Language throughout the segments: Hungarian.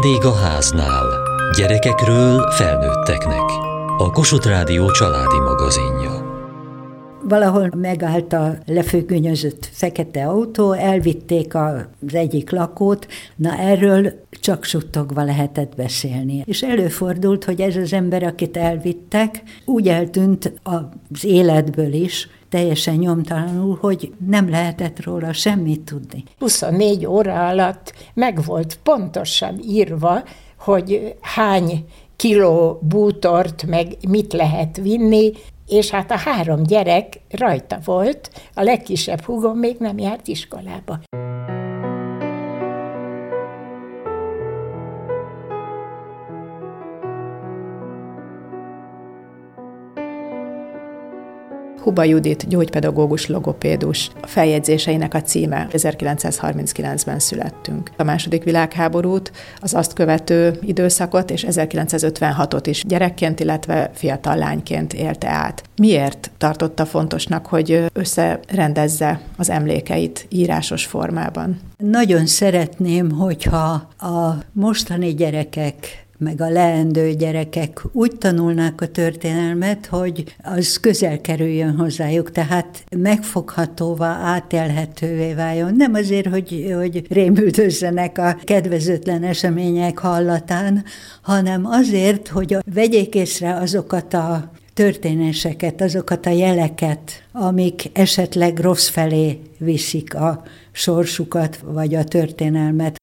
Vendég a háznál. Gyerekekről felnőtteknek. A Kossuth Rádió családi magazinja. Valahol megállt a lefüggönyözött fekete autó, elvitték az egyik lakót, na erről csak suttogva lehetett beszélni. És előfordult, hogy ez az ember, akit elvittek, úgy eltűnt az életből is, teljesen nyomtalanul, hogy nem lehetett róla semmit tudni. 24 óra alatt meg volt pontosan írva, hogy hány kiló bútort, meg mit lehet vinni, és hát a három gyerek rajta volt, a legkisebb húgom még nem járt iskolába. Huba Judit, gyógypedagógus, logopédus. A feljegyzéseinek a címe 1939-ben születtünk. A második világháborút, az azt követő időszakot és 1956-ot is gyerekként, illetve fiatal lányként élte át. Miért tartotta fontosnak, hogy összerendezze az emlékeit írásos formában? Nagyon szeretném, hogyha a mostani gyerekek meg a leendő gyerekek úgy tanulnák a történelmet, hogy az közel kerüljön hozzájuk, tehát megfoghatóvá, átélhetővé váljon. Nem azért, hogy, hogy rémüldözzenek a kedvezőtlen események hallatán, hanem azért, hogy vegyék észre azokat a történéseket, azokat a jeleket, amik esetleg rossz felé viszik a sorsukat, vagy a történelmet.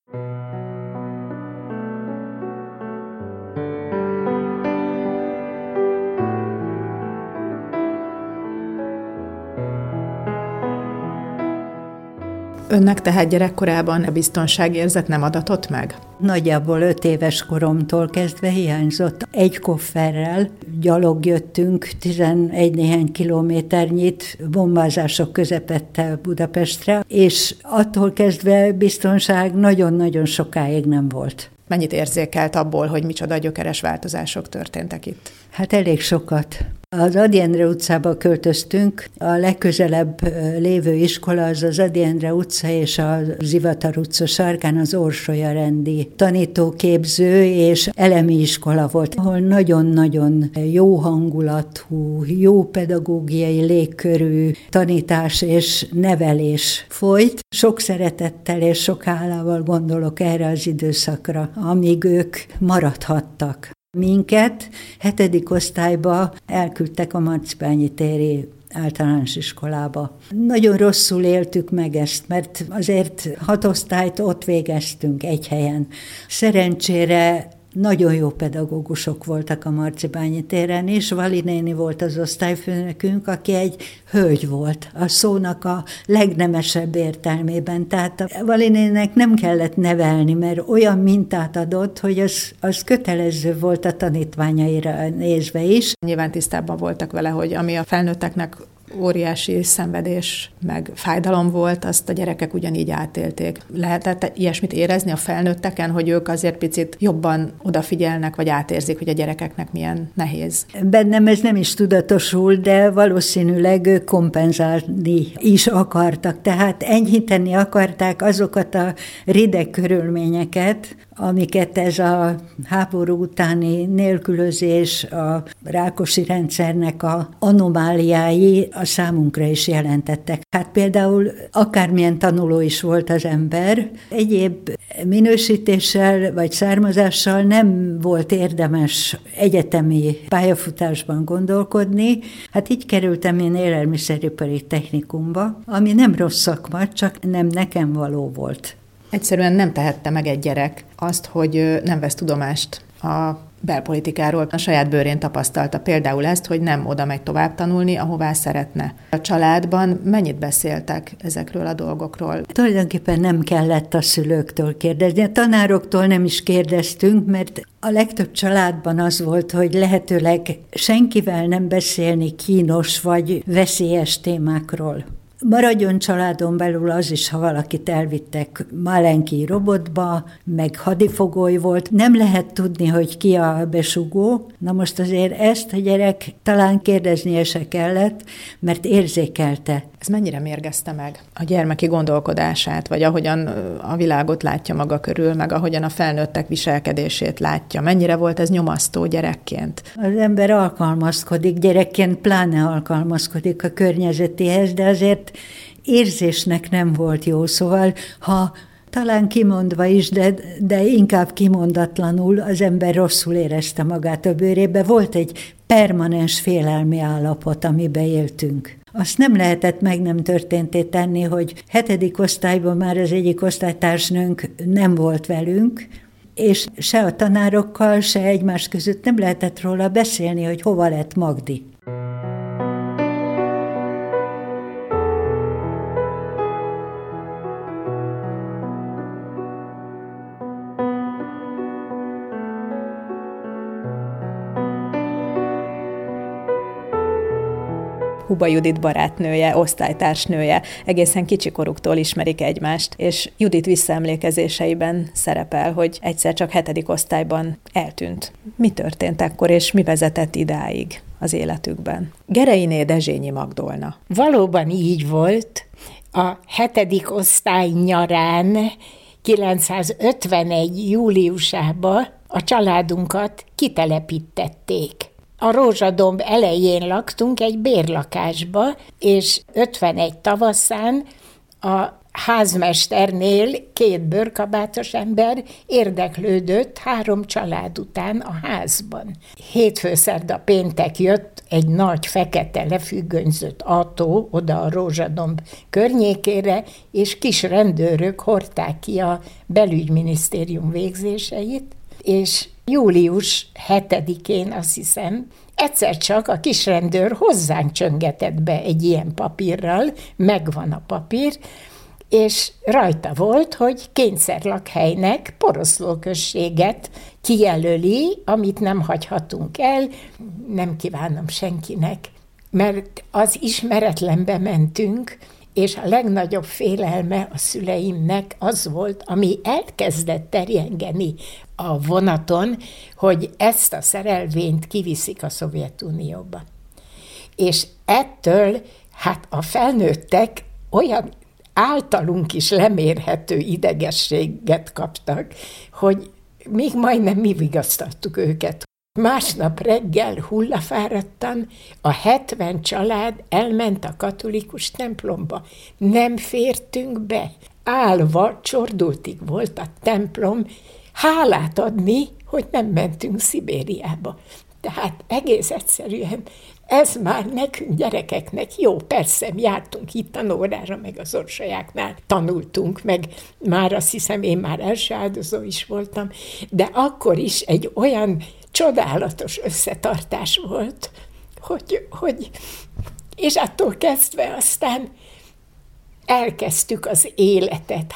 Önnek tehát gyerekkorában a biztonságérzet nem adatott meg? Nagyjából öt éves koromtól kezdve hiányzott. Egy kofferrel gyalog jöttünk 11 néhány kilométernyit bombázások közepette Budapestre, és attól kezdve biztonság nagyon-nagyon sokáig nem volt. Mennyit érzékelt abból, hogy micsoda gyökeres változások történtek itt? Hát elég sokat. Az Adi Endre utcába költöztünk, a legközelebb lévő iskola az az Adi Endre utca és a Zivatar utca sarkán az Orsolya rendi tanítóképző és elemi iskola volt, ahol nagyon-nagyon jó hangulatú, jó pedagógiai légkörű tanítás és nevelés folyt. Sok szeretettel és sok hálával gondolok erre az időszakra, amíg ők maradhattak. Minket hetedik osztályba elküldtek a Marcipányi téri általános iskolába. Nagyon rosszul éltük meg ezt, mert azért hat osztályt ott végeztünk egy helyen. Szerencsére nagyon jó pedagógusok voltak a Marcibányi téren, és Vali néni volt az osztályfőnökünk, aki egy hölgy volt, a szónak a legnemesebb értelmében. Tehát a Vali nem kellett nevelni, mert olyan mintát adott, hogy az, az kötelező volt a tanítványaira nézve is. Nyilván tisztában voltak vele, hogy ami a felnőtteknek óriási szenvedés, meg fájdalom volt, azt a gyerekek ugyanígy átélték. Lehetett ilyesmit érezni a felnőtteken, hogy ők azért picit jobban odafigyelnek, vagy átérzik, hogy a gyerekeknek milyen nehéz? Bennem ez nem is tudatosul, de valószínűleg kompenzálni is akartak. Tehát enyhíteni akarták azokat a rideg körülményeket, amiket ez a háború utáni nélkülözés, a rákosi rendszernek a anomáliái a számunkra is jelentettek. Hát például akármilyen tanuló is volt az ember, egyéb minősítéssel vagy származással nem volt érdemes egyetemi pályafutásban gondolkodni. Hát így kerültem én élelmiszeripari technikumba, ami nem rossz szakma, csak nem nekem való volt. Egyszerűen nem tehette meg egy gyerek azt, hogy nem vesz tudomást a belpolitikáról. A saját bőrén tapasztalta például ezt, hogy nem oda megy tovább tanulni, ahová szeretne. A családban mennyit beszéltek ezekről a dolgokról? Tulajdonképpen nem kellett a szülőktől kérdezni. A tanároktól nem is kérdeztünk, mert a legtöbb családban az volt, hogy lehetőleg senkivel nem beszélni kínos vagy veszélyes témákról. Maradjon családon belül az is, ha valakit elvittek Malenki robotba, meg hadifogoly volt. Nem lehet tudni, hogy ki a besugó. Na most azért ezt a gyerek talán kérdeznie se kellett, mert érzékelte. Ez mennyire mérgezte meg a gyermeki gondolkodását, vagy ahogyan a világot látja maga körül, meg ahogyan a felnőttek viselkedését látja? Mennyire volt ez nyomasztó gyerekként? Az ember alkalmazkodik, gyerekként pláne alkalmazkodik a környezetéhez, de azért érzésnek nem volt jó. Szóval, ha talán kimondva is, de, de inkább kimondatlanul az ember rosszul érezte magát a bőrébe. Volt egy permanens félelmi állapot, amiben éltünk. Azt nem lehetett meg nem történté tenni, hogy hetedik osztályban már az egyik osztálytársnőnk nem volt velünk, és se a tanárokkal, se egymás között nem lehetett róla beszélni, hogy hova lett Magdi. Huba Judit barátnője, osztálytársnője, egészen kicsikoruktól ismerik egymást, és Judit visszaemlékezéseiben szerepel, hogy egyszer csak hetedik osztályban eltűnt. Mi történt akkor, és mi vezetett idáig? az életükben. Gereiné Dezsényi Magdolna. Valóban így volt. A hetedik osztály nyarán 951. júliusában a családunkat kitelepítették a Rózsadomb elején laktunk egy bérlakásba, és 51 tavaszán a házmesternél két bőrkabátos ember érdeklődött három család után a házban. Hétfőszerda péntek jött egy nagy fekete lefüggönyzött autó oda a Rózsadomb környékére, és kis rendőrök hordták ki a belügyminisztérium végzéseit, és július 7-én azt hiszem, egyszer csak a kisrendőr hozzánk csöngetett be egy ilyen papírral, megvan a papír, és rajta volt, hogy kényszerlakhelynek poroszlóközséget kijelöli, amit nem hagyhatunk el, nem kívánom senkinek, mert az ismeretlenbe mentünk, és a legnagyobb félelme a szüleimnek az volt, ami elkezdett terjengeni a vonaton, hogy ezt a szerelvényt kiviszik a Szovjetunióba. És ettől hát a felnőttek olyan általunk is lemérhető idegességet kaptak, hogy még majdnem mi vigasztattuk őket, Másnap reggel hullafáradtan a hetven család elment a katolikus templomba. Nem fértünk be. Álva csordultig volt a templom, hálát adni, hogy nem mentünk Szibériába. Tehát egész egyszerűen ez már nekünk gyerekeknek jó, persze, jártunk itt tanórára, meg az orsajáknál tanultunk, meg már azt hiszem, én már első áldozó is voltam, de akkor is egy olyan csodálatos összetartás volt, hogy, hogy és attól kezdve aztán elkezdtük az életet.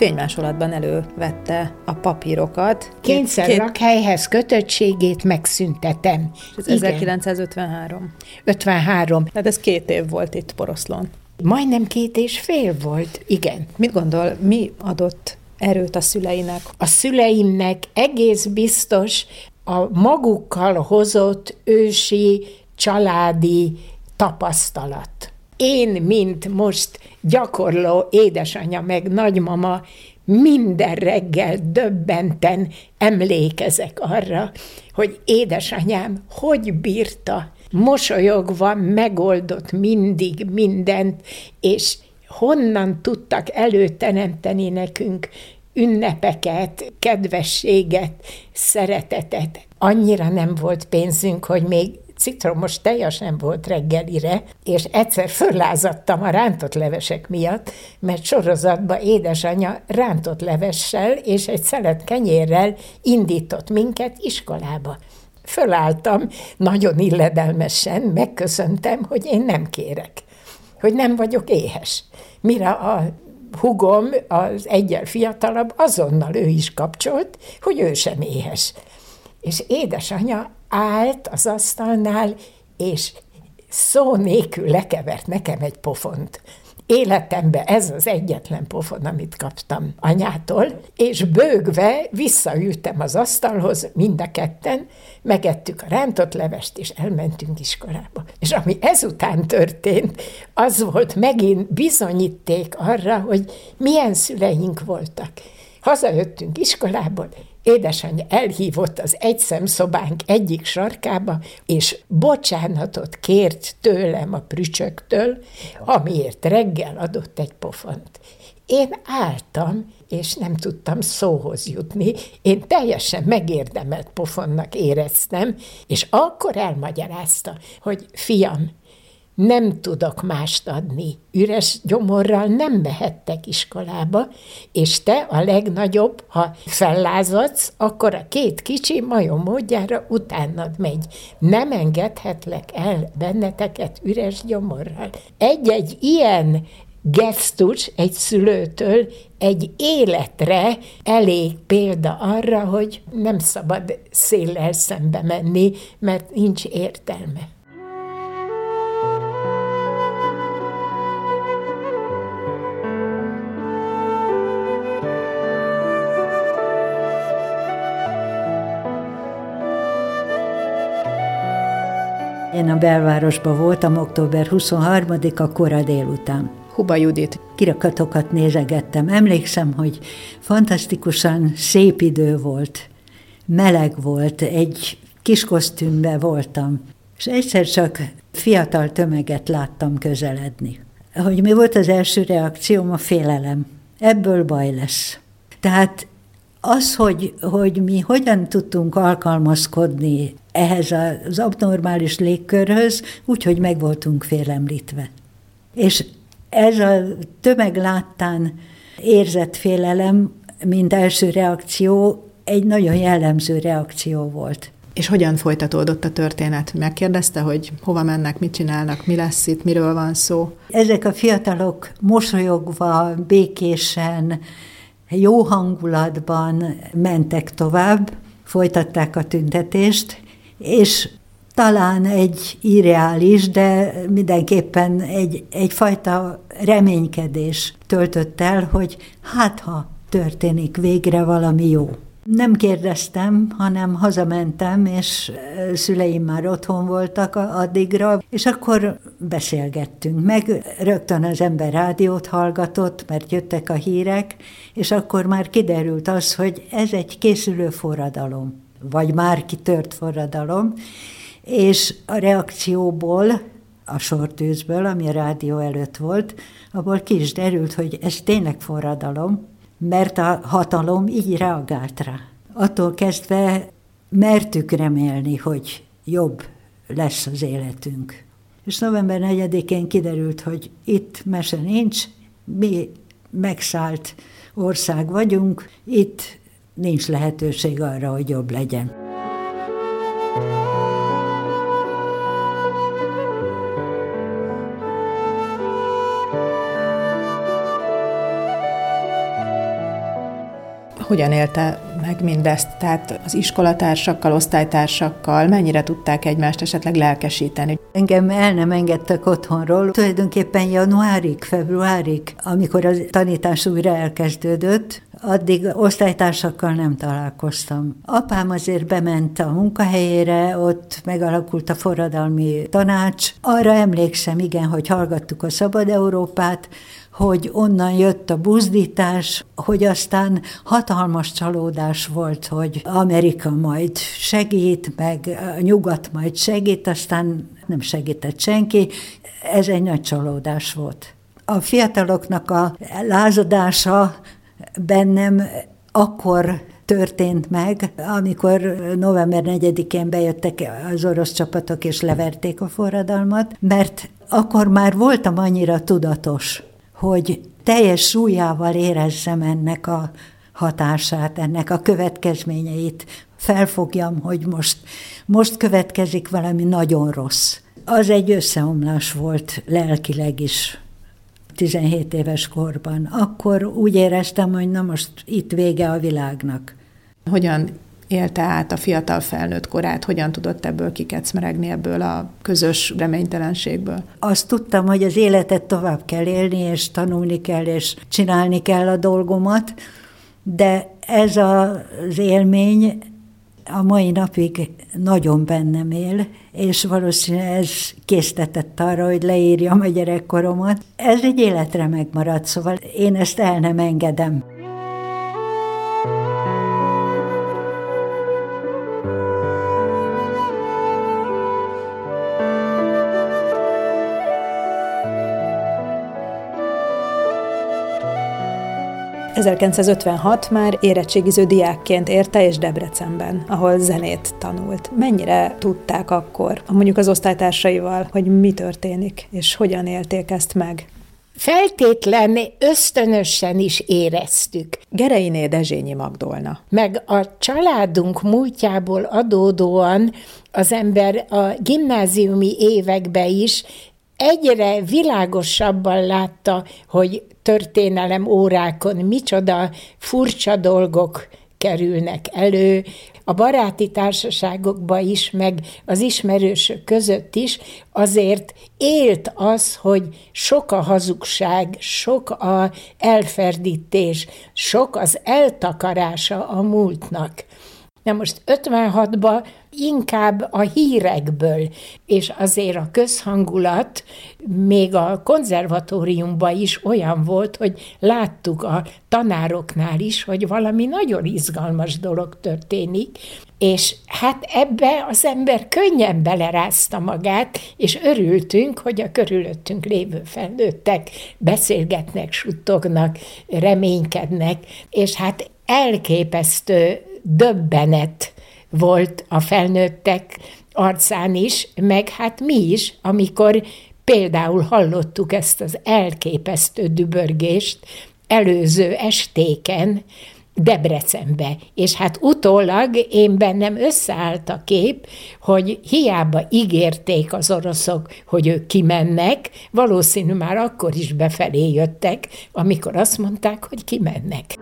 Fénymásolatban elővette a papírokat. Kényszerlakhelyhez kötöttségét megszüntetem. Ez Igen. 1953. 53. Tehát ez két év volt itt Poroszlon. Majdnem két és fél volt, igen. Mit gondol, mi adott erőt a szüleinek? A szüleimnek egész biztos a magukkal hozott ősi, családi tapasztalat én, mint most gyakorló édesanyja meg nagymama, minden reggel döbbenten emlékezek arra, hogy édesanyám hogy bírta, mosolyogva megoldott mindig mindent, és honnan tudtak előteremteni nekünk ünnepeket, kedvességet, szeretetet. Annyira nem volt pénzünk, hogy még citromos tejas nem volt reggelire, és egyszer föllázadtam a rántott levesek miatt, mert sorozatba édesanyja rántott levessel és egy szelet kenyérrel indított minket iskolába. Fölálltam, nagyon illedelmesen, megköszöntem, hogy én nem kérek, hogy nem vagyok éhes. Mire a hugom, az egyel fiatalabb, azonnal ő is kapcsolt, hogy ő sem éhes. És édesanyja állt az asztalnál, és szó nélkül lekevert nekem egy pofont. életemben ez az egyetlen pofon, amit kaptam anyától, és bőgve visszaültem az asztalhoz, mind a ketten, megettük a rántott levest, és elmentünk iskolába. És ami ezután történt, az volt megint bizonyíték arra, hogy milyen szüleink voltak. Hazajöttünk iskolából, édesanyja elhívott az egyszemszobánk egyik sarkába, és bocsánatot kért tőlem a prücsöktől, amiért reggel adott egy pofont. Én álltam, és nem tudtam szóhoz jutni. Én teljesen megérdemelt pofonnak éreztem, és akkor elmagyarázta, hogy fiam, nem tudok mást adni. Üres gyomorral nem mehettek iskolába, és te a legnagyobb, ha fellázadsz, akkor a két kicsi majom módjára utánad megy. Nem engedhetlek el benneteket üres gyomorral. Egy-egy ilyen gesztus egy szülőtől egy életre elég példa arra, hogy nem szabad széllel szembe menni, mert nincs értelme. Én a belvárosban voltam október 23-a kora délután. Huba Judit. Kirakatokat nézegettem. Emlékszem, hogy fantasztikusan szép idő volt. Meleg volt, egy kis kosztümbe voltam. És egyszer csak fiatal tömeget láttam közeledni. Hogy mi volt az első reakcióm? A félelem. Ebből baj lesz. Tehát az, hogy, hogy mi hogyan tudtunk alkalmazkodni ehhez az abnormális légkörhöz, úgyhogy meg voltunk félemlítve. És ez a tömeg láttán érzett félelem, mint első reakció, egy nagyon jellemző reakció volt. És hogyan folytatódott a történet? Megkérdezte, hogy hova mennek, mit csinálnak, mi lesz itt, miről van szó? Ezek a fiatalok mosolyogva, békésen, jó hangulatban mentek tovább, folytatták a tüntetést, és talán egy irreális, de mindenképpen egy, egyfajta reménykedés töltött el, hogy hát ha történik végre valami jó. Nem kérdeztem, hanem hazamentem, és szüleim már otthon voltak addigra, és akkor beszélgettünk. Meg rögtön az ember rádiót hallgatott, mert jöttek a hírek, és akkor már kiderült az, hogy ez egy készülő forradalom, vagy már kitört forradalom, és a reakcióból, a sortűzből, ami a rádió előtt volt, abból ki is derült, hogy ez tényleg forradalom, mert a hatalom így reagált rá. Attól kezdve mertük remélni, hogy jobb lesz az életünk. És november 4-én kiderült, hogy itt mese nincs, mi megszállt ország vagyunk, itt nincs lehetőség arra, hogy jobb legyen. Hogyan élte meg mindezt? Tehát az iskolatársakkal, osztálytársakkal mennyire tudták egymást esetleg lelkesíteni? Engem el nem engedtek otthonról. Tulajdonképpen januárig, februárig, amikor a tanítás újra elkezdődött, addig osztálytársakkal nem találkoztam. Apám azért bement a munkahelyére, ott megalakult a forradalmi tanács. Arra emlékszem, igen, hogy hallgattuk a Szabad Európát, hogy onnan jött a buzdítás, hogy aztán hatalmas csalódás volt, hogy Amerika majd segít, meg nyugat majd segít, aztán nem segített senki. Ez egy nagy csalódás volt. A fiataloknak a lázadása bennem akkor történt meg, amikor november 4-én bejöttek az orosz csapatok és leverték a forradalmat, mert akkor már voltam annyira tudatos, hogy teljes súlyával érezzem ennek a hatását, ennek a következményeit, felfogjam, hogy most, most következik valami nagyon rossz. Az egy összeomlás volt lelkileg is, 17 éves korban. Akkor úgy éreztem, hogy na most itt vége a világnak. Hogyan élte át a fiatal felnőtt korát, hogyan tudott ebből kikecmeregni, ebből a közös reménytelenségből? Azt tudtam, hogy az életet tovább kell élni, és tanulni kell, és csinálni kell a dolgomat, de ez az élmény a mai napig nagyon bennem él, és valószínűleg ez késztetett arra, hogy leírjam a gyerekkoromat. Ez egy életre megmaradt, szóval én ezt el nem engedem. 1956 már érettségiző diákként érte és Debrecenben, ahol zenét tanult. Mennyire tudták akkor, mondjuk az osztálytársaival, hogy mi történik, és hogyan élték ezt meg? Feltétlen ösztönösen is éreztük. Gereiné Dezsényi Magdolna. Meg a családunk múltjából adódóan az ember a gimnáziumi években is egyre világosabban látta, hogy történelem órákon micsoda furcsa dolgok kerülnek elő, a baráti társaságokba is, meg az ismerősök között is, azért élt az, hogy sok a hazugság, sok a elferdítés, sok az eltakarása a múltnak. Na most 56-ban inkább a hírekből, és azért a közhangulat még a konzervatóriumban is olyan volt, hogy láttuk a tanároknál is, hogy valami nagyon izgalmas dolog történik, és hát ebbe az ember könnyen belerázta magát, és örültünk, hogy a körülöttünk lévő felnőttek beszélgetnek, suttognak, reménykednek, és hát elképesztő döbbenet volt a felnőttek arcán is, meg hát mi is, amikor például hallottuk ezt az elképesztő dübörgést előző estéken, Debrecenbe. És hát utólag én bennem összeállt a kép, hogy hiába ígérték az oroszok, hogy ők kimennek, valószínű már akkor is befelé jöttek, amikor azt mondták, hogy kimennek.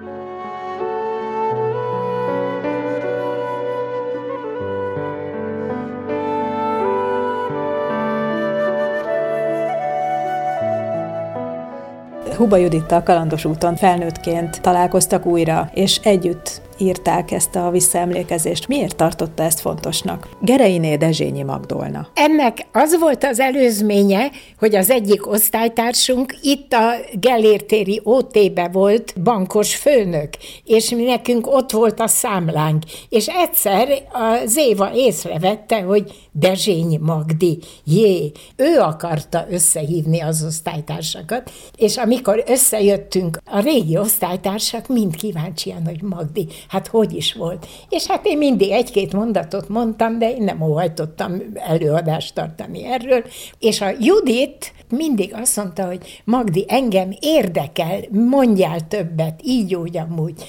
Huba Judittal kalandos úton felnőttként találkoztak újra, és együtt írták ezt a visszaemlékezést. Miért tartotta ezt fontosnak? Gereiné Dezsényi Magdolna. Ennek az volt az előzménye, hogy az egyik osztálytársunk itt a Gellértéri OT-be volt bankos főnök, és mi nekünk ott volt a számlánk. És egyszer az Éva észrevette, hogy Dezsényi Magdi, jé, ő akarta összehívni az osztálytársakat, és amikor összejöttünk, a régi osztálytársak mind kíváncsian, hogy Magdi, hát hogy is volt. És hát én mindig egy-két mondatot mondtam, de én nem óhajtottam előadást tartani erről. És a Judit mindig azt mondta, hogy Magdi, engem érdekel, mondjál többet, így úgy, amúgy.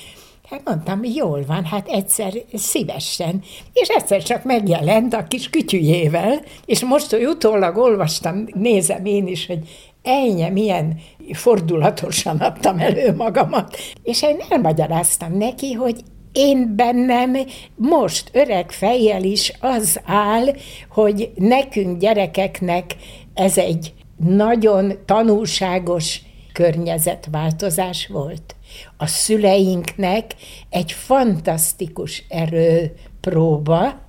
Hát mondtam, jól van, hát egyszer szívesen. És egyszer csak megjelent a kis kütyüjével, és most, hogy utólag olvastam, nézem én is, hogy ennyi, milyen fordulatosan adtam elő magamat. És én elmagyaráztam neki, hogy én bennem most öreg fejjel is az áll, hogy nekünk gyerekeknek ez egy nagyon tanulságos környezetváltozás volt. A szüleinknek egy fantasztikus erőpróba,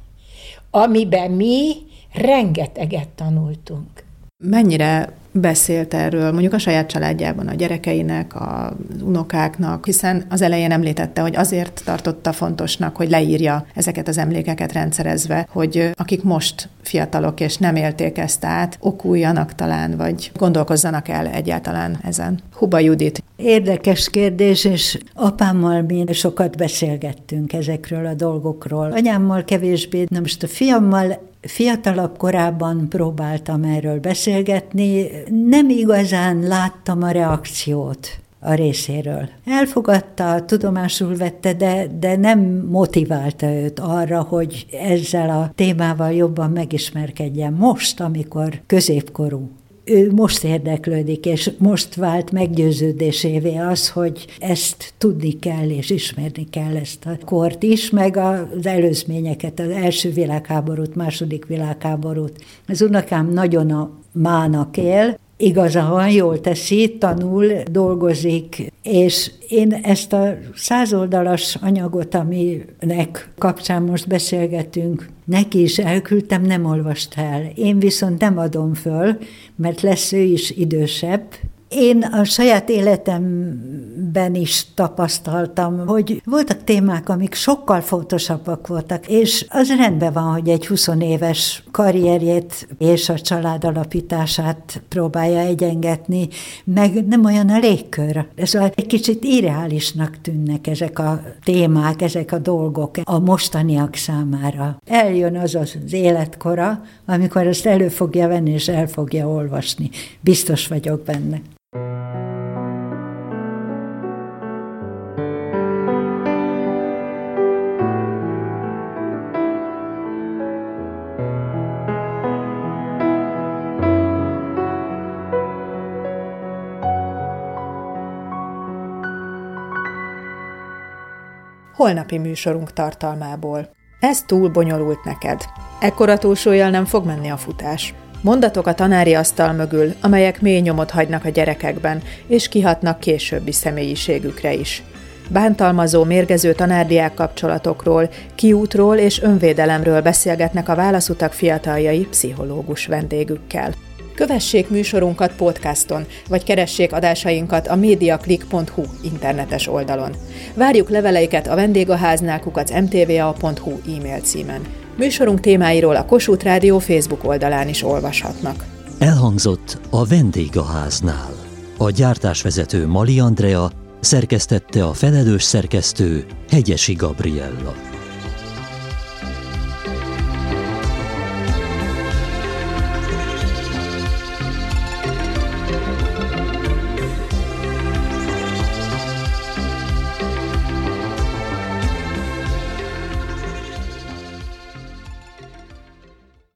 amiben mi rengeteget tanultunk. Mennyire beszélt erről, mondjuk a saját családjában, a gyerekeinek, az unokáknak, hiszen az elején említette, hogy azért tartotta fontosnak, hogy leírja ezeket az emlékeket rendszerezve, hogy akik most fiatalok és nem élték ezt át, okuljanak talán, vagy gondolkozzanak el egyáltalán ezen. Huba Judit. Érdekes kérdés, és apámmal mi sokat beszélgettünk ezekről a dolgokról. Anyámmal kevésbé, na most a fiammal fiatalabb korában próbáltam erről beszélgetni, nem igazán láttam a reakciót a részéről. Elfogadta, tudomásul vette, de, de nem motiválta őt arra, hogy ezzel a témával jobban megismerkedjen most, amikor középkorú. Ő most érdeklődik, és most vált meggyőződésévé az, hogy ezt tudni kell, és ismerni kell ezt a kort is, meg az előzményeket, az első világháborút, második világháborút. Az unokám nagyon a mának él, igaza van, jól teszi, tanul, dolgozik, és én ezt a százoldalas anyagot, aminek kapcsán most beszélgetünk, neki is elküldtem, nem olvast el. Én viszont nem adom föl, mert lesz ő is idősebb, én a saját életemben is tapasztaltam, hogy voltak témák, amik sokkal fontosabbak voltak, és az rendben van, hogy egy 20 éves karrierjét és a család alapítását próbálja egyengetni, meg nem olyan a légkör. Ez egy kicsit irreálisnak tűnnek ezek a témák, ezek a dolgok a mostaniak számára. Eljön az az életkora, amikor ezt elő fogja venni és el fogja olvasni. Biztos vagyok benne. Holnapi műsorunk tartalmából. Ez túl bonyolult neked. Ekkora túlsúlyjal nem fog menni a futás. Mondatok a tanári asztal mögül, amelyek mély nyomot hagynak a gyerekekben, és kihatnak későbbi személyiségükre is. Bántalmazó, mérgező tanárdiák kapcsolatokról, kiútról és önvédelemről beszélgetnek a válaszutak fiataljai pszichológus vendégükkel. Kövessék műsorunkat podcaston, vagy keressék adásainkat a mediaclick.hu internetes oldalon. Várjuk leveleiket a vendégháznál mtva.hu e-mail címen. Műsorunk témáiról a Kossuth Rádió Facebook oldalán is olvashatnak. Elhangzott a vendégháznál. A gyártásvezető Mali Andrea szerkesztette a felelős szerkesztő Hegyesi Gabriella.